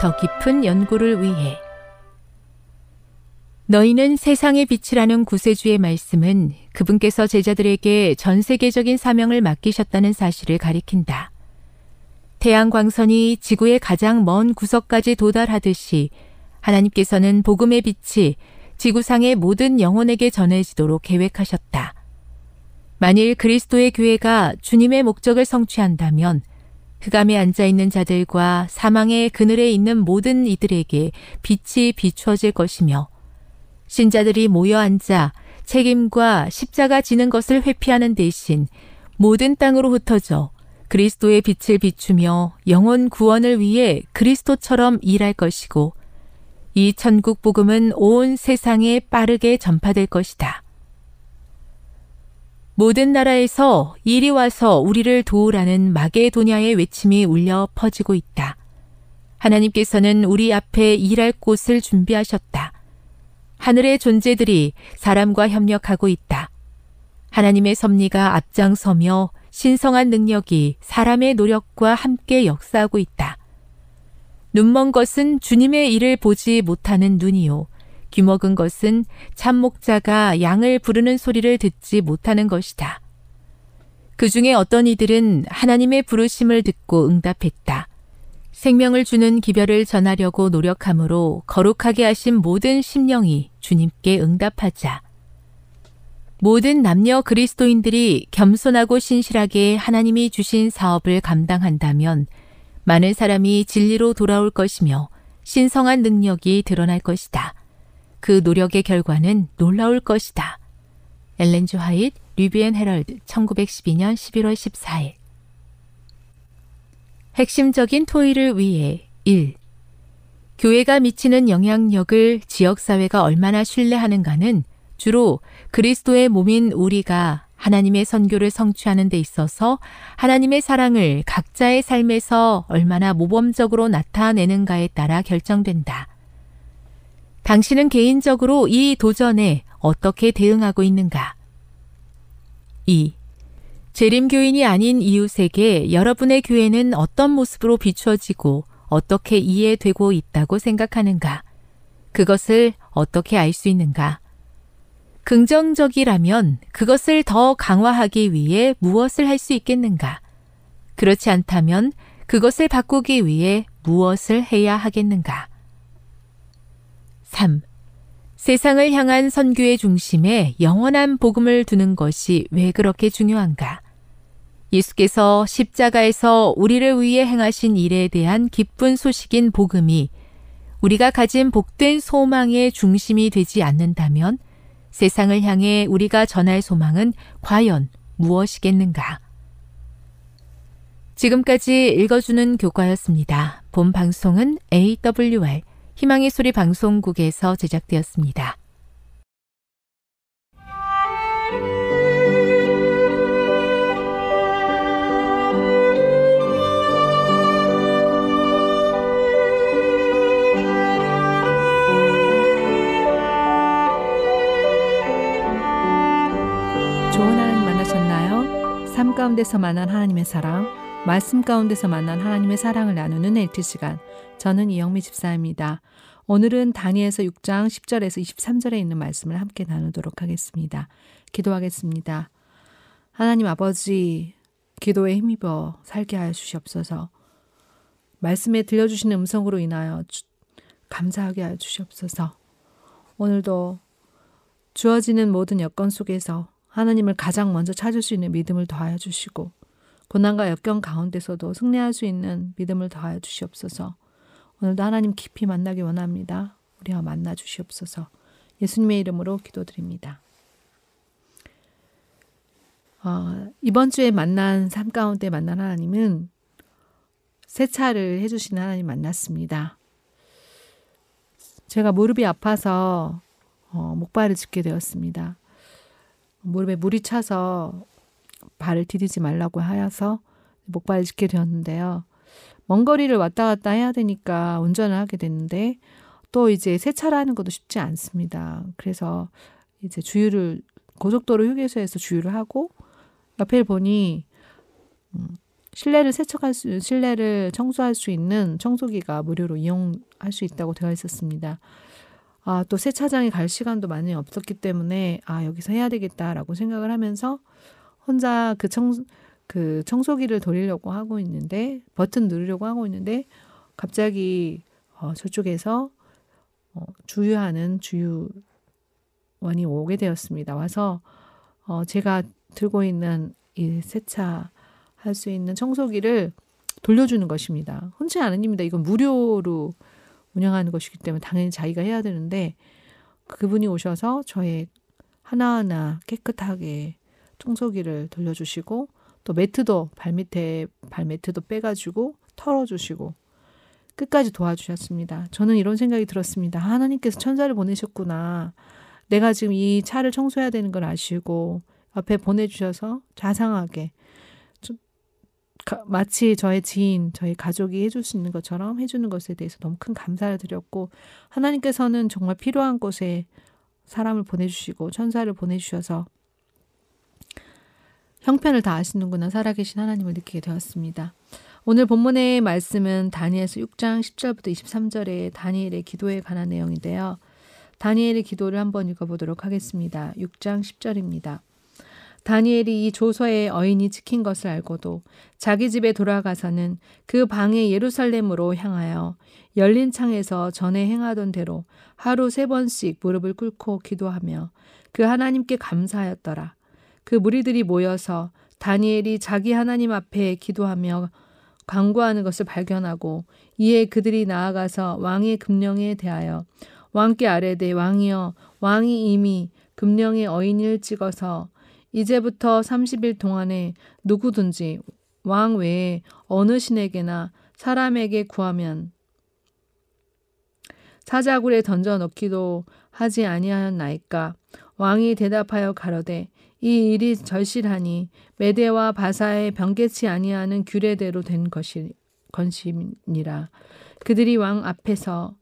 더 깊은 연구를 위해 너희는 세상의 빛이라는 구세주의 말씀은 그분께서 제자들에게 전 세계적인 사명을 맡기셨다는 사실을 가리킨다. 태양 광선이 지구의 가장 먼 구석까지 도달하듯이 하나님께서는 복음의 빛이 지구상의 모든 영혼에게 전해지도록 계획하셨다. 만일 그리스도의 교회가 주님의 목적을 성취한다면 흑암에 앉아 있는 자들과 사망의 그늘에 있는 모든 이들에게 빛이 비추어질 것이며 신자들이 모여 앉아 책임과 십자가 지는 것을 회피하는 대신 모든 땅으로 흩어져 그리스도의 빛을 비추며 영혼 구원을 위해 그리스도처럼 일할 것이고 이 천국 복음은 온 세상에 빠르게 전파될 것이다. 모든 나라에서 이리 와서 우리를 도우라는 마게도냐의 외침이 울려 퍼지고 있다. 하나님께서는 우리 앞에 일할 곳을 준비하셨다. 하늘의 존재들이 사람과 협력하고 있다. 하나님의 섭리가 앞장서며 신성한 능력이 사람의 노력과 함께 역사하고 있다. 눈먼 것은 주님의 일을 보지 못하는 눈이요. 귀먹은 것은 참목자가 양을 부르는 소리를 듣지 못하는 것이다. 그 중에 어떤 이들은 하나님의 부르심을 듣고 응답했다. 생명을 주는 기별을 전하려고 노력함으로 거룩하게 하신 모든 심령이 주님께 응답하자. 모든 남녀 그리스도인들이 겸손하고 신실하게 하나님이 주신 사업을 감당한다면 많은 사람이 진리로 돌아올 것이며 신성한 능력이 드러날 것이다. 그 노력의 결과는 놀라울 것이다. 엘렌 주 하잇, 리비엔 헤럴드, 1912년 11월 14일. 핵심적인 토의를 위해 1. 교회가 미치는 영향력을 지역사회가 얼마나 신뢰하는가는 주로 그리스도의 몸인 우리가 하나님의 선교를 성취하는 데 있어서 하나님의 사랑을 각자의 삶에서 얼마나 모범적으로 나타내는가에 따라 결정된다. 당신은 개인적으로 이 도전에 어떻게 대응하고 있는가? 2. 재림교인이 아닌 이웃에게 여러분의 교회는 어떤 모습으로 비추어지고 어떻게 이해되고 있다고 생각하는가? 그것을 어떻게 알 수 있는가? 긍정적이라면 그것을 더 강화하기 위해 무엇을 할 수 있겠는가? 그렇지 않다면 그것을 바꾸기 위해 무엇을 해야 하겠는가? 3. 세상을 향한 선교의 중심에 영원한 복음을 두는 것이 왜 그렇게 중요한가? 예수께서 십자가에서 우리를 위해 행하신 일에 대한 기쁜 소식인 복음이 우리가 가진 복된 소망의 중심이 되지 않는다면 세상을 향해 우리가 전할 소망은 과연 무엇이겠는가? 지금까지 읽어주는 교과였습니다. 본 방송은 AWR 희망의 소리 방송국에서 제작되었습니다. 좋은 하나님 만나셨나요? 삶 가운데서 만난 하나님의 사랑, 말씀 가운데서 만난 하나님의 사랑을 나누는 엘트 시간. 저는 이영미 집사입니다. 오늘은 다니엘서 6장 10절에서 23절에 있는 말씀을 함께 나누도록 하겠습니다. 기도하겠습니다. 하나님 아버지, 기도에 힘입어 살게 하여 주시옵소서. 말씀에 들려주시는 음성으로 인하여 주, 감사하게 하여 주시옵소서. 오늘도 주어지는 모든 여건 속에서 하나님을 가장 먼저 찾을 수 있는 믿음을 더하여 주시고 고난과 역경 가운데서도 승리할 수 있는 믿음을 더하여 주시옵소서. 오늘도 하나님 깊이 만나기 원합니다. 우리와 만나 주시옵소서. 예수님의 이름으로 기도드립니다. 어, 이번 주에 만난 삶 가운데 만난 하나님은 세차를 해주시는 하나님 만났습니다. 제가 무릎이 아파서 어, 목발을 짚게 되었습니다. 무릎에 물이 차서 발을 디디지 말라고 하여서 목발을 짚게 되었는데요. 먼 거리를 왔다 갔다 해야 되니까 운전을 하게 됐는데 또 이제 세차를 하는 것도 쉽지 않습니다. 그래서 이제 주유를 고속도로 휴게소에서 주유를 하고 옆에 보니 음, 실내를 세척할 수 실내를 청소할 수 있는 청소기가 무료로 이용할 수 있다고 되어 있었습니다. 아, 또 세차장에 갈 시간도 많이 없었기 때문에 아, 여기서 해야 되겠다라고 생각을 하면서 혼자 그 청, 그 청소기를 돌리려고 하고 있는데 버튼 누르려고 하고 있는데 갑자기 어, 저쪽에서 어, 주유하는 주유원이 오게 되었습니다. 와서 어, 제가 들고 있는 이 세차 할 수 있는 청소기를 돌려주는 것입니다. 흔치 않은 일입니다. 이건 무료로 운영하는 것이기 때문에 당연히 자기가 해야 되는데 그분이 오셔서 저의 하나하나 깨끗하게 청소기를 돌려주시고 또 매트도 발밑에 발매트도 빼가지고 털어주시고 끝까지 도와주셨습니다. 저는 이런 생각이 들었습니다. 하나님께서 천사를 보내셨구나. 내가 지금 이 차를 청소해야 되는 걸 아시고 앞에 보내주셔서 자상하게 마치 저의 지인, 저희 가족이 해줄 수 있는 것처럼 해주는 것에 대해서 너무 큰 감사를 드렸고 하나님께서는 정말 필요한 곳에 사람을 보내주시고 천사를 보내주셔서 형편을 다 아시는구나 살아계신 하나님을 느끼게 되었습니다. 오늘 본문의 말씀은 다니엘서 6장 10절부터 23절의 다니엘의 기도에 관한 내용인데요. 다니엘의 기도를 한번 읽어보도록 하겠습니다. 6장 10절입니다. 다니엘이 이 조서에 어인이 찍힌 것을 알고도 자기 집에 돌아가서는 그 방에 예루살렘으로 향하여 열린 창에서 전에 행하던 대로 하루 세 번씩 무릎을 꿇고 기도하며 그 하나님께 감사하였더라. 그 무리들이 모여서 다니엘이 자기 하나님 앞에 기도하며 강구하는 것을 발견하고 이에 그들이 나아가서 왕의 금령에 대하여 왕께 아뢰되 왕이여 왕이 이미 금령의 어인을 찍어서 이제부터 30일 동안에 누구든지 왕 외에 어느 신에게나 사람에게 구하면 사자굴에 던져 넣기도 하지 아니하였나이까 왕이 대답하여 가로되 이 일이 절실하니 메대와 바사의 병개치 아니하는 규례대로 된 것이 건심이라 그들이 왕 앞에서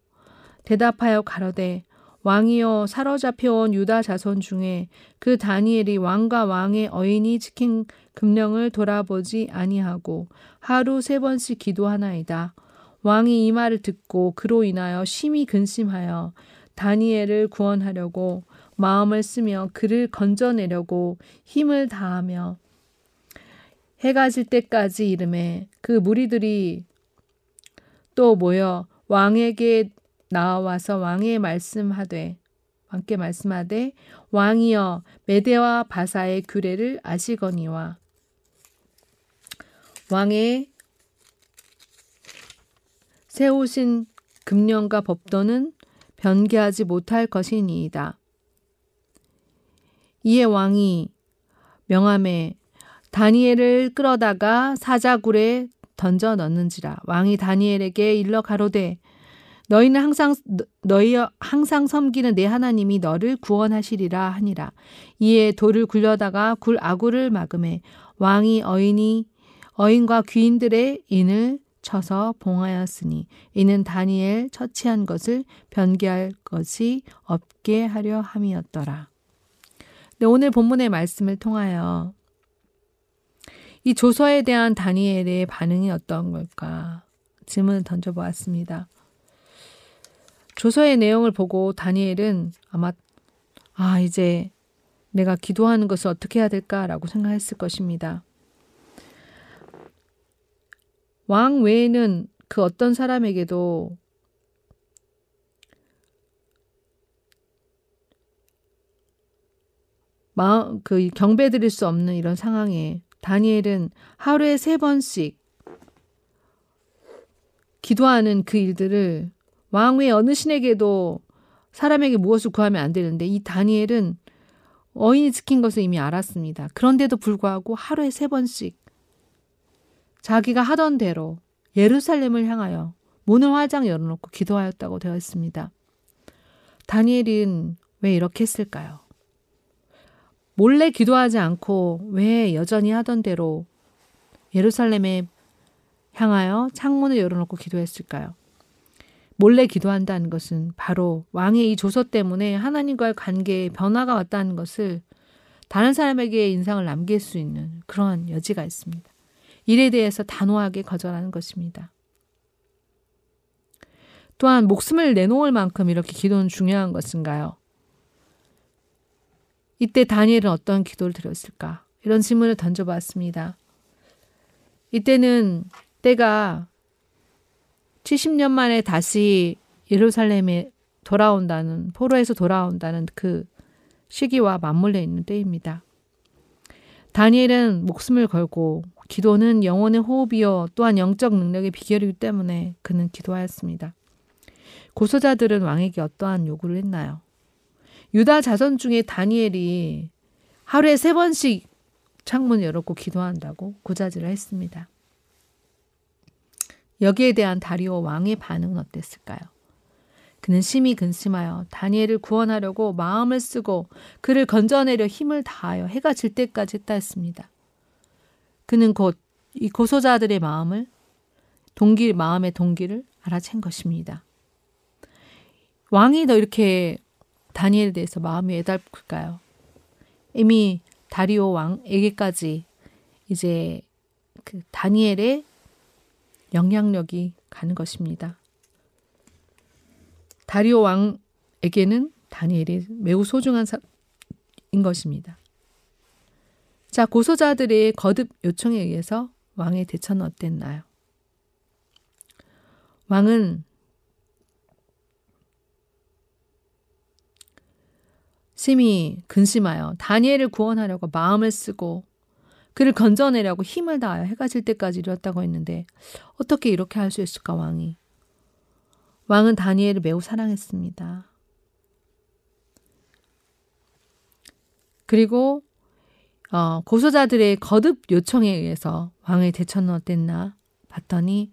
대답하여 가로되 왕이여 사로잡혀온 유다 자손 중에 그 다니엘이 왕과 왕의 어인이 지킨 금령을 돌아보지 아니하고 하루 세 번씩 기도하나이다. 왕이 이 말을 듣고 그로 인하여 심히 근심하여 다니엘을 구원하려고 마음을 쓰며 그를 건져내려고 힘을 다하며 해가 질 때까지 이름에 그 무리들이 또 모여 왕에게 나와서 왕의 말씀하되 왕께 말씀하되 왕이여 메대와 바사의 규례를 아시거니와 왕의 세우신 금령과 법도는 변개하지 못할 것이니이다. 이에 왕이 명함에 다니엘을 끌어다가 사자굴에 던져 넣는지라 왕이 다니엘에게 일러 가로되 너희는 항상 너희 항상 섬기는 내 하나님이 너를 구원하시리라 하니라 이에 돌을 굴려다가 굴 아구를 막음에 왕이 어인이 어인과 귀인들의 인을 쳐서 봉하였으니 이는 다니엘 처치한 것을 변개할 것이 없게 하려 함이었더라. 네, 오늘 본문의 말씀을 통하여 이 조서에 대한 다니엘의 반응이 어떤 걸까 질문을 던져보았습니다. 조서의 내용을 보고 다니엘은 아마 아 이제 내가 기도하는 것을 어떻게 해야 될까라고 생각했을 것입니다. 왕 외에는 그 어떤 사람에게도 마음 그 경배 드릴 수 없는 이런 상황에 다니엘은 하루에 세 번씩 기도하는 그 일들을 왕외 어느 신에게도 사람에게 무엇을 구하면 안 되는데 이 다니엘은 어인이 지킨 것을 이미 알았습니다. 그런데도 불구하고 하루에 세 번씩 자기가 하던 대로 예루살렘을 향하여 문을 화장 열어놓고 기도하였다고 되어 있습니다. 다니엘은 왜 이렇게 했을까요? 몰래 기도하지 않고 왜 여전히 하던 대로 예루살렘에 향하여 창문을 열어놓고 기도했을까요? 몰래 기도한다는 것은 바로 왕의 이 조서 때문에 하나님과의 관계에 변화가 왔다는 것을 다른 사람에게 인상을 남길 수 있는 그러한 여지가 있습니다. 일에 대해서 단호하게 거절하는 것입니다. 또한 목숨을 내놓을 만큼 이렇게 기도는 중요한 것인가요? 이때 다니엘은 어떤 기도를 드렸을까? 이런 질문을 던져봤습니다. 이때는 때가 70년 만에 다시 예루살렘에 돌아온다는, 포로에서 돌아온다는 그 시기와 맞물려 있는 때입니다. 다니엘은 목숨을 걸고 기도는 영혼의 호흡이요 또한 영적 능력의 비결이기 때문에 그는 기도하였습니다. 고소자들은 왕에게 어떠한 요구를 했나요? 유다 자손 중에 다니엘이 하루에 세 번씩 창문 열었고 기도한다고 고자질을 했습니다. 여기에 대한 다리오 왕의 반응은 어땠을까요? 그는 심히 근심하여 다니엘을 구원하려고 마음을 쓰고 그를 건져내려 힘을 다하여 해가 질 때까지 했다 했습니다. 그는 곧 이 고소자들의 마음을 동기 마음의 동기를 알아챈 것입니다. 왕이 더 이렇게 다니엘에 대해서 마음이 애달플까요? 이미 다리오 왕에게까지 이제 그 다니엘의 영향력이 가는 것입니다. 다리오 왕에게는 다니엘이 매우 소중한 사인 것입니다. 자, 고소자들의 거듭 요청에 의해서 왕의 대처는 어땠나요? 왕은 심히 근심하여 다니엘을 구원하려고 마음을 쓰고 그를 건져내려고 힘을 다하여 해가 질 때까지 이뤘다고 했는데 어떻게 이렇게 할 수 있을까 왕이? 왕은 다니엘을 매우 사랑했습니다. 그리고 어, 고소자들의 거듭 요청에 의해서 왕의 대처는 어땠나 봤더니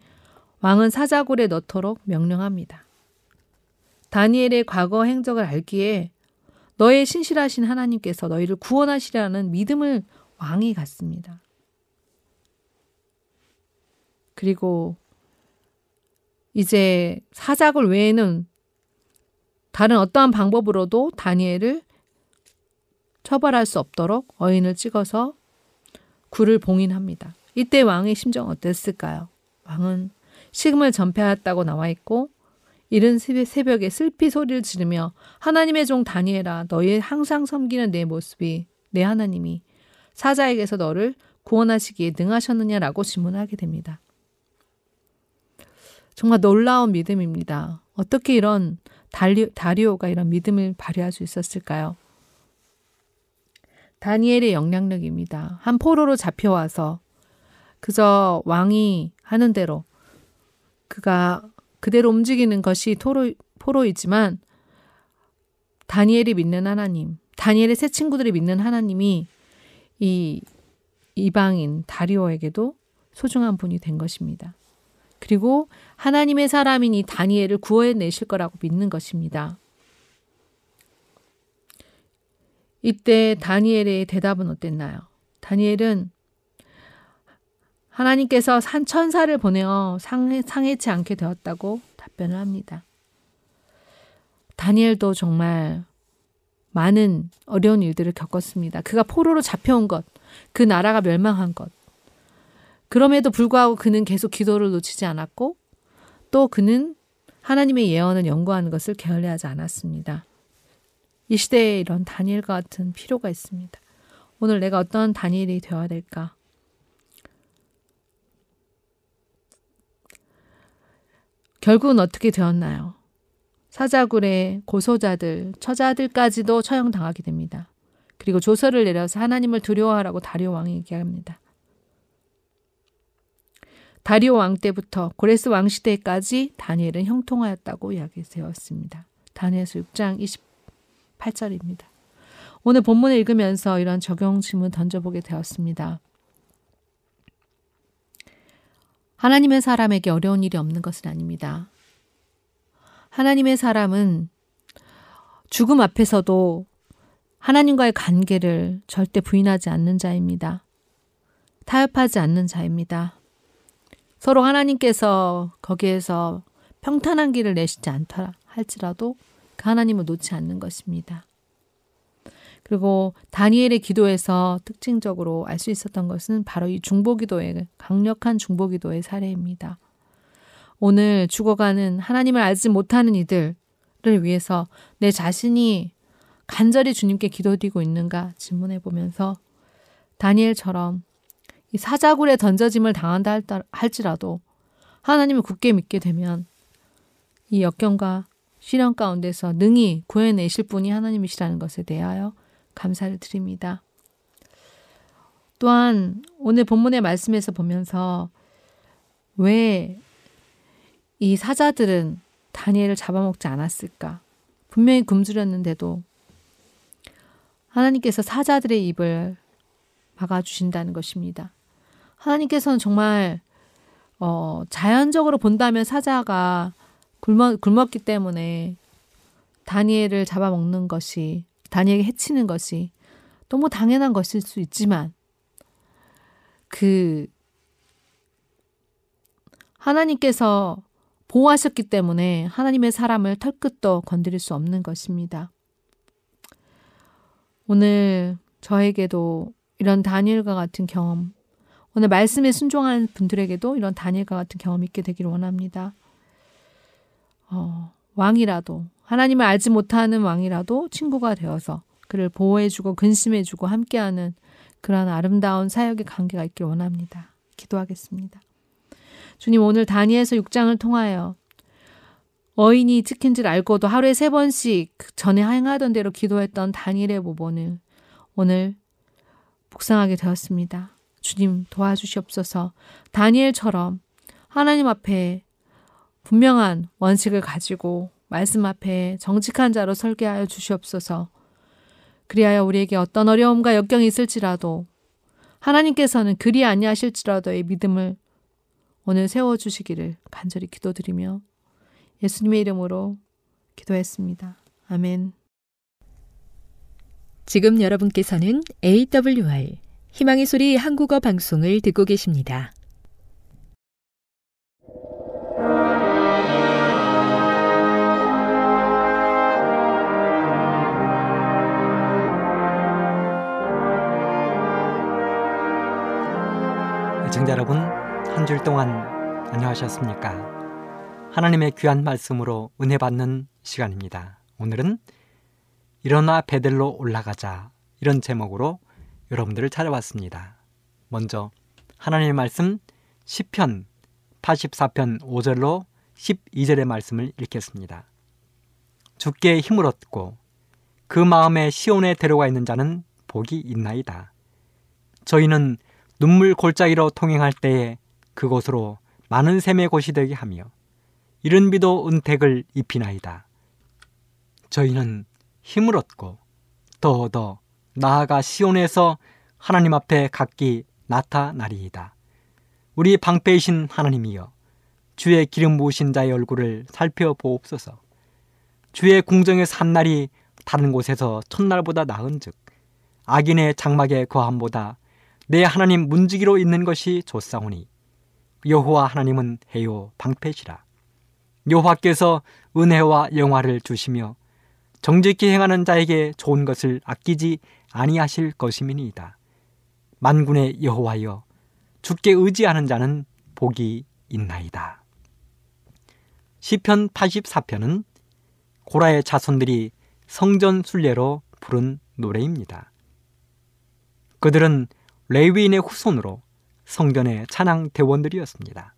왕은 사자굴에 넣도록 명령합니다. 다니엘의 과거 행적을 알기에 너의 신실하신 하나님께서 너희를 구원하시라는 믿음을 왕이 갖습니다. 그리고 이제 사작을 외에는 다른 어떠한 방법으로도 다니엘을 처벌할 수 없도록 어인을 찍어서 굴을 봉인합니다. 이때 왕의 심정 어땠을까요? 왕은 식음을 전폐하였다고 나와 있고 이른 새벽에 슬피 소리를 지르며 하나님의 종 다니엘아 너희 항상 섬기는 내 모습이 내 하나님이 사자에게서 너를 구원하시기에 능하셨느냐라고 질문하게 됩니다. 정말 놀라운 믿음입니다. 어떻게 이런 다리, 다리오가 이런 믿음을 발휘할 수 있었을까요? 다니엘의 영향력입니다. 한 포로로 잡혀와서 그저 왕이 하는 대로 그가 그대로 움직이는 것이 토로, 포로이지만 다니엘이 믿는 하나님, 다니엘의 새 친구들이 믿는 하나님이 이 이방인 다리오에게도 소중한 분이 된 것입니다. 그리고 하나님의 사람인 이 다니엘을 구해내실 거라고 믿는 것입니다. 이때 다니엘의 대답은 어땠나요? 다니엘은 하나님께서 산 천사를 보내어 상해, 상해치 않게 되었다고 답변을 합니다. 다니엘도 정말 많은 어려운 일들을 겪었습니다. 그가 포로로 잡혀온 것, 그 나라가 멸망한 것. 그럼에도 불구하고 그는 계속 기도를 놓치지 않았고 또 그는 하나님의 예언을 연구하는 것을 게을리하지 않았습니다. 이 시대에 이런 다니엘과 같은 필요가 있습니다. 오늘 내가 어떤 다니엘이 되어야 될까? 결국은 어떻게 되었나요? 사자굴의 고소자들, 처자들까지도 처형당하게 됩니다. 그리고 조서를 내려서 하나님을 두려워하라고 다리오 왕이 얘기합니다. 다리오 왕 때부터 고레스 왕 시대까지 다니엘은 형통하였다고 이야기되었습니다. 다니엘서 6장 28절입니다. 오늘 본문을 읽으면서 이런 적용 질문 던져보게 되었습니다. 하나님의 사람에게 어려운 일이 없는 것은 아닙니다. 하나님의 사람은 죽음 앞에서도 하나님과의 관계를 절대 부인하지 않는 자입니다. 타협하지 않는 자입니다. 서로 하나님께서 거기에서 평탄한 길을 내시지 않다 할지라도 그 하나님을 놓지 않는 것입니다. 그리고 다니엘의 기도에서 특징적으로 알 수 있었던 것은 바로 이 중보기도의 강력한 중보기도의 사례입니다. 오늘 죽어가는 하나님을 알지 못하는 이들을 위해서 내 자신이 간절히 주님께 기도드리고 있는가 질문해 보면서 다니엘처럼 이 사자굴에 던져짐을 당한다 할지라도 하나님을 굳게 믿게 되면 이 역경과 시련 가운데서 능히 구해내실 분이 하나님이시라는 것에 대하여 감사를 드립니다. 또한 오늘 본문의 말씀에서 보면서 왜 이 사자들은 다니엘을 잡아먹지 않았을까? 분명히 굶주렸는데도 하나님께서 사자들의 입을 막아주신다는 것입니다. 하나님께서는 정말 어, 자연적으로 본다면 사자가 굶어, 굶었기 때문에 다니엘을 잡아먹는 것이 다니엘에게 해치는 것이 너무 당연한 것일 수 있지만 그 하나님께서 보호하셨기 때문에 하나님의 사람을 털끝도 건드릴 수 없는 것입니다. 오늘 저에게도 이런 다니엘과 같은 경험, 오늘 말씀에 순종하는 분들에게도 이런 다니엘과 같은 경험이 있게 되기를 원합니다. 어, 왕이라도, 하나님을 알지 못하는 왕이라도 친구가 되어서 그를 보호해주고 근심해주고 함께하는 그런 아름다운 사역의 관계가 있길 원합니다. 기도하겠습니다. 주님 오늘 다니엘서 6장을 통하여 어인이 찍힌 줄 알고도 하루에 세 번씩 전에 행하던 대로 기도했던 다니엘의 모본을 오늘 묵상하게 되었습니다. 주님 도와주시옵소서 다니엘처럼 하나님 앞에 분명한 원칙을 가지고 말씀 앞에 정직한 자로 설계 하여 주시옵소서 그리하여 우리에게 어떤 어려움과 역경이 있을지라도 하나님께서는 그리 아니하실지라도의 믿음을 오늘 세워 주시기를 간절히 기도드리며 예수님의 이름으로 기도했습니다. 아멘. 지금 여러분께서는 AWR 희망의 소리 한국어 방송을 듣고 계십니다. 애청자 여러분, 한줄 동안 안녕하셨습니까? 하나님의 귀한 말씀으로 은혜 받는 시간입니다. 오늘은 일어나 베델로 올라가자 이런 제목으로 여러분들을 찾아왔습니다. 먼저 하나님의 말씀 10편 84편 5절로 12절의 말씀을 읽겠습니다. 주께 힘을 얻고 그 마음에 시온에 데려가 있는 자는 복이 있나이다. 저희는 눈물 골짜기로 통행할 때에 그곳으로 많은 샘의 곳이 되게 하며 이른 비도 은택을 입히나이다. 저희는 힘을 얻고 더 얻어 나아가 시온에서 하나님 앞에 각기 나타나리이다. 우리 방패이신 하나님이여 주의 기름 부으신 자의 얼굴을 살펴보옵소서. 주의 궁정에서 한 날이 다른 곳에서 첫날보다 나은즉 악인의 장막의 거함보다 내 하나님 문지기로 있는 것이 좋사오니 여호와 하나님은 해요 방패시라. 여호와께서 은혜와 영화를 주시며 정직히 행하는 자에게 좋은 것을 아끼지 아니하실 것임이니이다. 만군의 여호와여 주께 의지하는 자는 복이 있나이다. 시편 84편은 고라의 자손들이 성전 순례로 부른 노래입니다. 그들은 레위인의 후손으로 성전의 찬양 대원들이었습니다.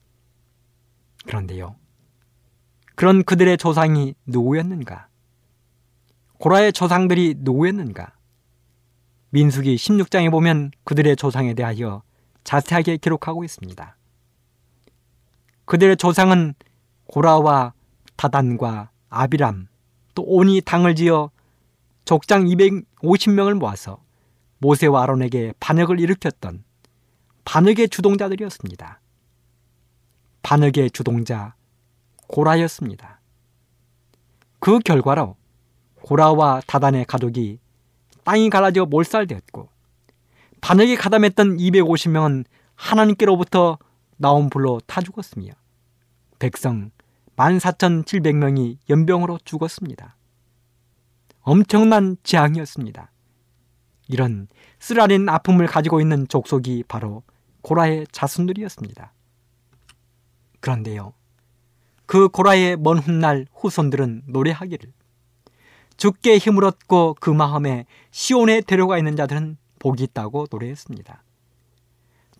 그런데요. 그런 그들의 조상이 누구였는가? 고라의 조상들이 누구였는가? 민수기 16장에 보면 그들의 조상에 대하여 자세하게 기록하고 있습니다. 그들의 조상은 고라와 다단과 아비람 또 온이 당을 지어 족장 250명을 모아서 모세와 아론에게 반역을 일으켰던 반역의 주동자들이었습니다. 반역의 주동자 고라였습니다. 그 결과로 고라와 다단의 가족이 땅이 갈라져 몰살되었고 반역에 가담했던 250명은 하나님께로부터 나온 불로 타 죽었으며 백성 14,700명이 연병으로 죽었습니다. 엄청난 재앙이었습니다. 이런 쓰라린 아픔을 가지고 있는 족속이 바로 고라의 자손들이었습니다. 그런데요, 그 고라의 먼 훗날 후손들은 노래하기를 죽게 힘을 얻고 그 마음에 시온에 데려가 있는 자들은 복이 있다고 노래했습니다.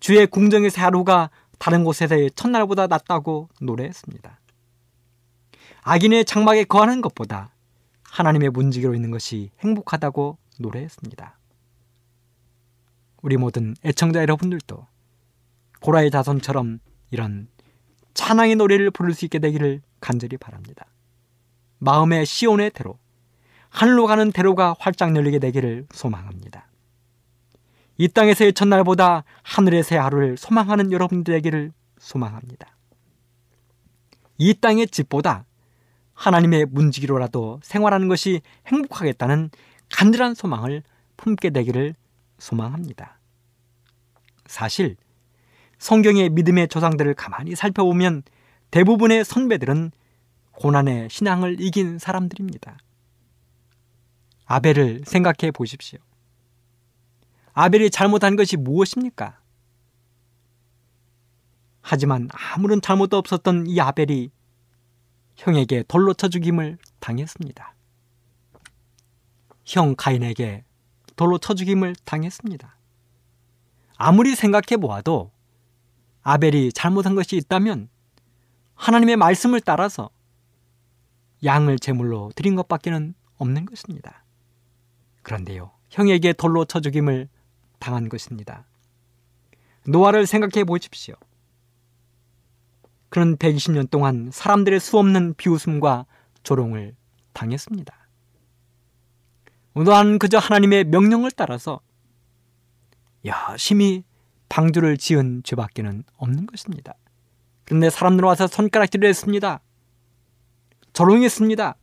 주의 궁정에서 하루가 다른 곳에서의 첫날보다 낫다고 노래했습니다. 악인의 장막에 거하는 것보다 하나님의 문지기로 있는 것이 행복하다고 노래했습니다. 우리 모든 애청자 여러분들도 고라의 자손처럼 이런 찬양의 노래를 부를 수 있게 되기를 간절히 바랍니다. 마음의 시온의 대로 하늘로 가는 대로가 활짝 열리게 되기를 소망합니다. 이 땅에서의 첫날보다 하늘의 새 하루를 소망하는 여러분들에게를 소망합니다. 이 땅의 집보다 하나님의 문지기로라도 생활하는 것이 행복하겠다는 간절한 소망을 품게 되기를 소망합니다. 사실 성경의 믿음의 조상들을 가만히 살펴보면 대부분의 선배들은 고난의 신앙을 이긴 사람들입니다. 아벨을 생각해 보십시오. 아벨이 잘못한 것이 무엇입니까? 하지만 아무런 잘못도 없었던 이 아벨이 형에게 돌로 쳐 죽임을 당했습니다. 형 가인에게 돌로 쳐 죽임을 당했습니다. 아무리 생각해 보아도 아벨이 잘못한 것이 있다면 하나님의 말씀을 따라서 양을 제물로 드린 것밖에는 없는 것입니다. 그런데요, 형에게 돌로 쳐 죽임을 당한 것입니다. 노아를 생각해 보십시오. 그런 120년 동안 사람들의 수없는 비웃음과 조롱을 당했습니다. 노아는 그저 하나님의 명령을 따라서 열심히 방주를 지은 죄밖에는 없는 것입니다. 그런데 사람들 와서 손가락질을 했습니다. 조롱했습니다.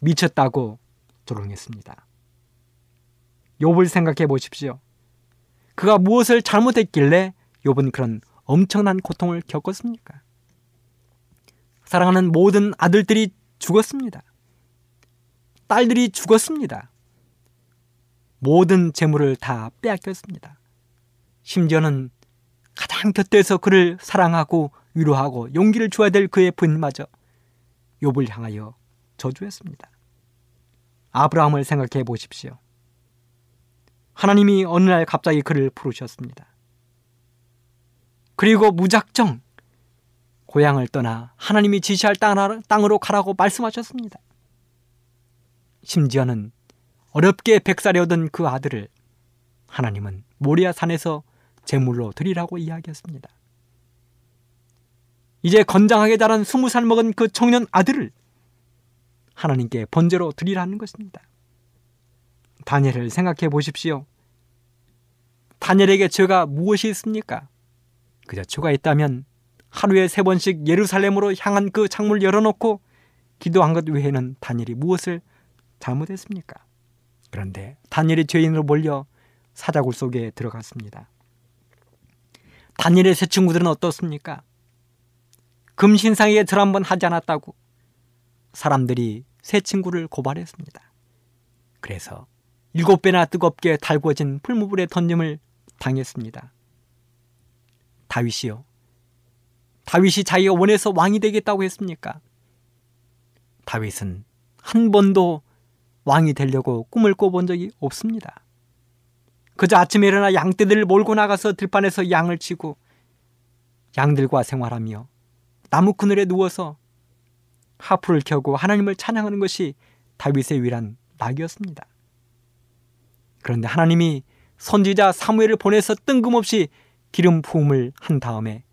미쳤다고 조롱했습니다. 욥을 생각해 보십시오. 그가 무엇을 잘못했길래 욥은 그런 엄청난 고통을 겪었습니까? 사랑하는 모든 아들들이 죽었습니다. 딸들이 죽었습니다. 모든 재물을 다 빼앗겼습니다. 심지어는 가장 곁에서 그를 사랑하고 위로하고 용기를 줘야 될 그의 부인마저 욥을 향하여 저주했습니다. 아브라함을 생각해 보십시오. 하나님이 어느 날 갑자기 그를 부르셨습니다. 그리고 무작정 고향을 떠나 하나님이 지시할 땅으로 가라고 말씀하셨습니다. 심지어는 어렵게 백살에 얻은 그 아들을 하나님은 모리아 산에서 제물로 드리라고 이야기했습니다. 이제 건장하게 자란 스무 살 먹은 그 청년 아들을 하나님께 번제로 드리라는 것입니다. 다니엘을 생각해 보십시오. 다니엘에게 죄가 무엇이 있습니까? 그저 죄가 있다면 하루에 세 번씩 예루살렘으로 향한 그 창문을 열어놓고 기도한 것 외에는 다니엘이 무엇을 잘못했습니까? 그런데 다니엘이 죄인으로 몰려 사자굴 속에 들어갔습니다. 다니엘의 새 친구들은 어떻습니까? 금신상에게 절 한번 하지 않았다고 사람들이 새 친구를 고발했습니다. 그래서 일곱 배나 뜨겁게 달궈진 풀무불에 던짐을 당했습니다. 다윗이요. 다윗이 자기가 원해서 왕이 되겠다고 했습니까? 다윗은 한 번도 왕이 되려고 꿈을 꿔본 적이 없습니다. 그저 아침에 일어나 양떼들을 몰고 나가서 들판에서 양을 치고 양들과 생활하며 나무 그늘에 누워서 하프를 켜고 하나님을 찬양하는 것이 다윗의 위란 낙이었습니다. 그런데 하나님이 선지자 사무엘을 보내서 뜬금없이 기름 부음을 한 다음에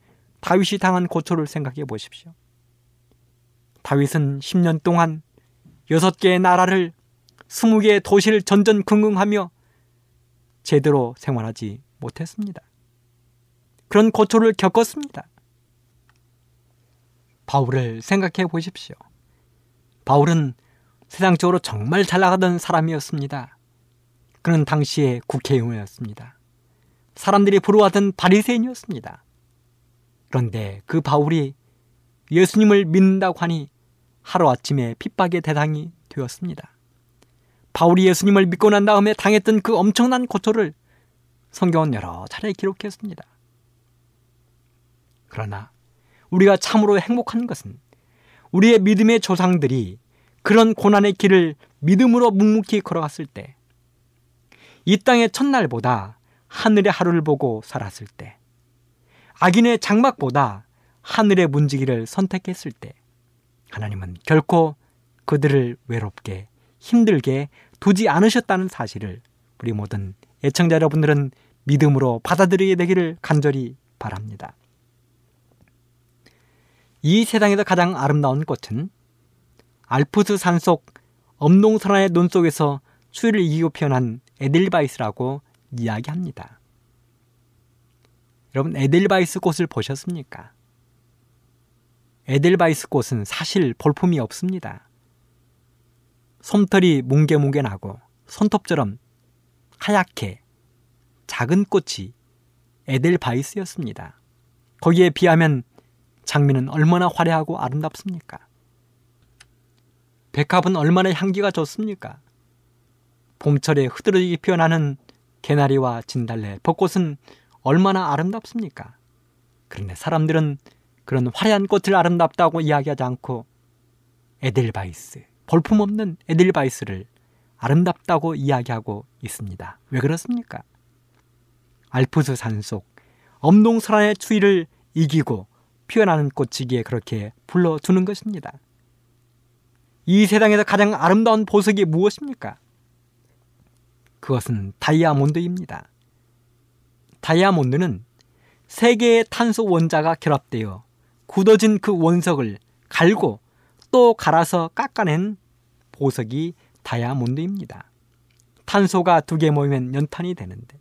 다윗이 당한 고초를 생각해 보십시오. 다윗은 10년 동안 6개의 나라를 20개의 도시를 전전긍긍하며 제대로 생활하지 못했습니다. 그런 고초를 겪었습니다. 바울을 생각해 보십시오. 바울은 세상적으로 정말 잘 나가던 사람이었습니다. 그는 당시에 국회의원이었습니다. 사람들이 부러워하던 바리새인이었습니다. 그런데 그 바울이 예수님을 믿는다고 하니 하루아침에 핍박의 대상이 되었습니다. 바울이 예수님을 믿고 난 다음에 당했던 그 엄청난 고초를 성경은 여러 차례 기록했습니다. 그러나 우리가 참으로 행복한 것은 우리의 믿음의 조상들이 그런 고난의 길을 믿음으로 묵묵히 걸어갔을 때, 이 땅의 첫날보다 하늘의 하루를 보고 살았을 때, 악인의 장막보다 하늘의 문지기를 선택했을 때, 하나님은 결코 그들을 외롭게 힘들게 두지 않으셨다는 사실을 우리 모든 애청자 여러분들은 믿음으로 받아들이게 되기를 간절히 바랍니다. 이 세상에서 가장 아름다운 꽃은 알프스 산속 엄동설한의 눈 속에서 추위를 이기고 피어난 에델바이스라고 이야기합니다. 여러분 에델바이스 꽃을 보셨습니까? 에델바이스 꽃은 사실 볼품이 없습니다. 솜털이 뭉게뭉게 나고 손톱처럼 하얗게 작은 꽃이 에델바이스였습니다. 거기에 비하면 장미는 얼마나 화려하고 아름답습니까? 백합은 얼마나 향기가 좋습니까? 봄철에 흐드러지게 피어나는 개나리와 진달래, 벚꽃은 얼마나 아름답습니까? 그런데 사람들은 그런 화려한 꽃을 아름답다고 이야기하지 않고 에델바이스, 볼품없는 에델바이스를 아름답다고 이야기하고 있습니다. 왜 그렇습니까? 알프스 산속 엄동설한의 추위를 이기고 피어나는 꽃이기에 그렇게 불러주는 것입니다. 이 세상에서 가장 아름다운 보석이 무엇입니까? 그것은 다이아몬드입니다. 다이아몬드는 세 개의 탄소 원자가 결합되어 굳어진 그 원석을 갈고 또 갈아서 깎아낸 보석이 다이아몬드입니다. 탄소가 두 개 모이면 연탄이 되는데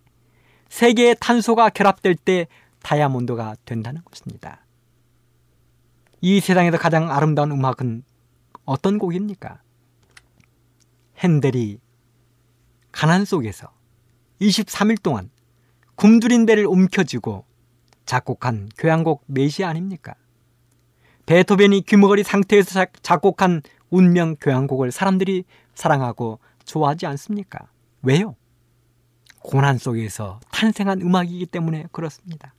세 개의 탄소가 결합될 때 다이아몬드가 된다는 것입니다. 이 세상에서 가장 아름다운 음악은 어떤 곡입니까? 핸델이 가난 속에서 23일 동안 굶주린 데를 움켜쥐고 작곡한 교향곡 메시 아닙니까? 베토벤이 귀머거리 상태에서 작곡한 운명 교향곡을 사람들이 사랑하고 좋아하지 않습니까? 왜요? 고난 속에서 탄생한 음악이기 때문에 그렇습니다.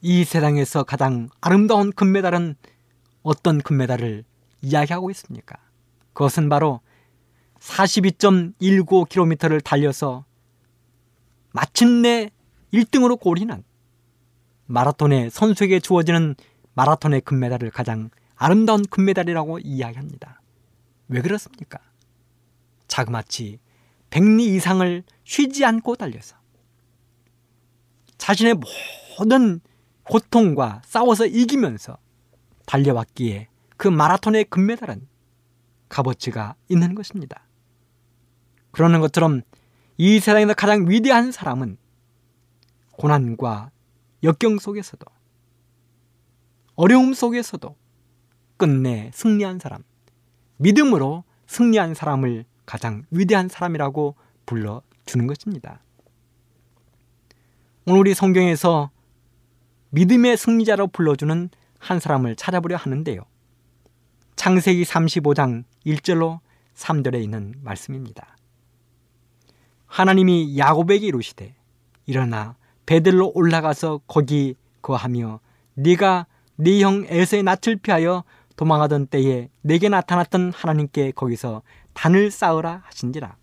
이 세상에서 가장 아름다운 금메달은 어떤 금메달을 이야기하고 있습니까? 그것은 바로 42.19km를 달려서 마침내 1등으로 골인한 마라톤의 선수에게 주어지는 마라톤의 금메달을 가장 아름다운 금메달이라고 이야기합니다. 왜 그렇습니까? 자그마치 100리 이상을 쉬지 않고 달려서 자신의 모든 고통과 싸워서 이기면서 달려왔기에 그 마라톤의 금메달은 값어치가 있는 것입니다. 그러는 것처럼 이 세상에서 가장 위대한 사람은 고난과 역경 속에서도 어려움 속에서도 끝내 승리한 사람, 믿음으로 승리한 사람을 가장 위대한 사람이라고 불러주는 것입니다. 오늘 우리 성경에서 믿음의 승리자로 불러주는 한 사람을 찾아보려 하는데요. 창세기 35장 1절로 3절에 있는 말씀입니다. 하나님이 야곱에게 이르시되 일어나 베들로 올라가서 거기 거하며 네가 네 형 에서의 낯을 피하여 도망하던 때에 내게 나타났던 하나님께 거기서 단을 쌓으라 하신지라.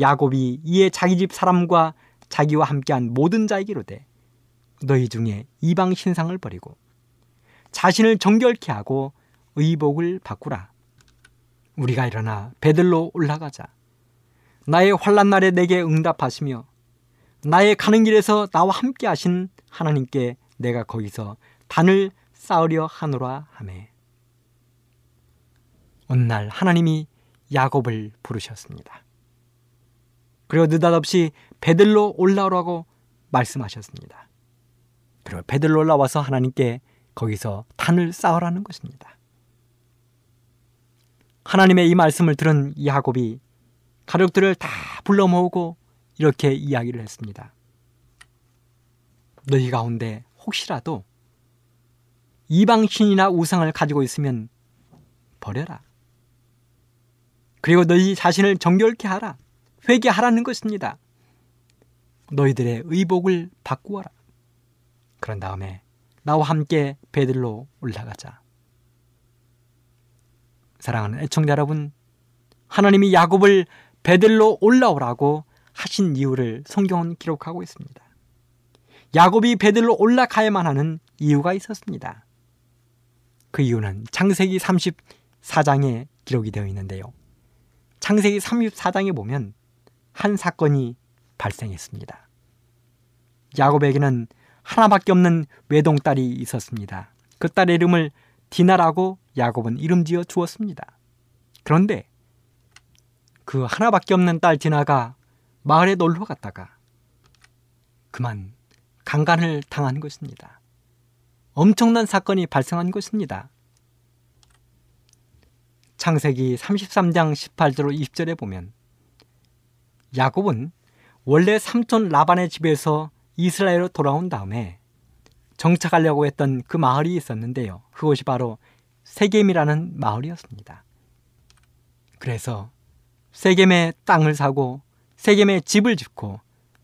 야곱이 이에 자기 집 사람과 자기와 함께한 모든 자에게로되 너희 중에 이방 신상을 버리고 자신을 정결케 하고 의복을 바꾸라. 우리가 일어나 베들로 올라가자. 나의 환란 날에 내게 응답하시며 나의 가는 길에서 나와 함께 하신 하나님께 내가 거기서 단을 쌓으려 하노라 하매. 어느 날 하나님이 야곱을 부르셨습니다. 그리고 느닷없이 베들로 올라오라고 말씀하셨습니다. 그리고 베들로 올라와서 하나님께 거기서 단을 쌓으라는 것입니다. 하나님의 이 말씀을 들은 야곱이 가족들을 다 불러 모으고 이렇게 이야기를 했습니다. 너희 가운데 혹시라도 이방신이나 우상을 가지고 있으면 버려라. 그리고 너희 자신을 정결케 하라. 회개하라는 것입니다. 너희들의 의복을 바꾸어라. 그런 다음에 나와 함께 베들로 올라가자. 사랑하는 애청자 여러분, 하나님이 야곱을 베들로 올라오라고 하신 이유를 성경은 기록하고 있습니다. 야곱이 베들로 올라가야만 하는 이유가 있었습니다. 그 이유는 창세기 34장에 기록이 되어 있는데요. 창세기 34장에 보면 한 사건이 발생했습니다. 야곱에게는 하나밖에 없는 외동딸이 있었습니다. 그 딸의 이름을 디나라고 야곱은 이름 지어 주었습니다. 그런데 그 하나밖에 없는 딸 디나가 마을에 놀러 갔다가 그만 강간을 당한 것입니다. 엄청난 사건이 발생한 것입니다. 창세기 33장 18절 20절에 보면 야곱은 원래 삼촌 라반의 집에서 이스라엘로 돌아온 다음에 정착하려고 했던 그 마을이 있었는데요. 그것이 바로 세겜이라는 마을이었습니다. 그래서 세겜의 땅을 사고 세겜에 집을 짓고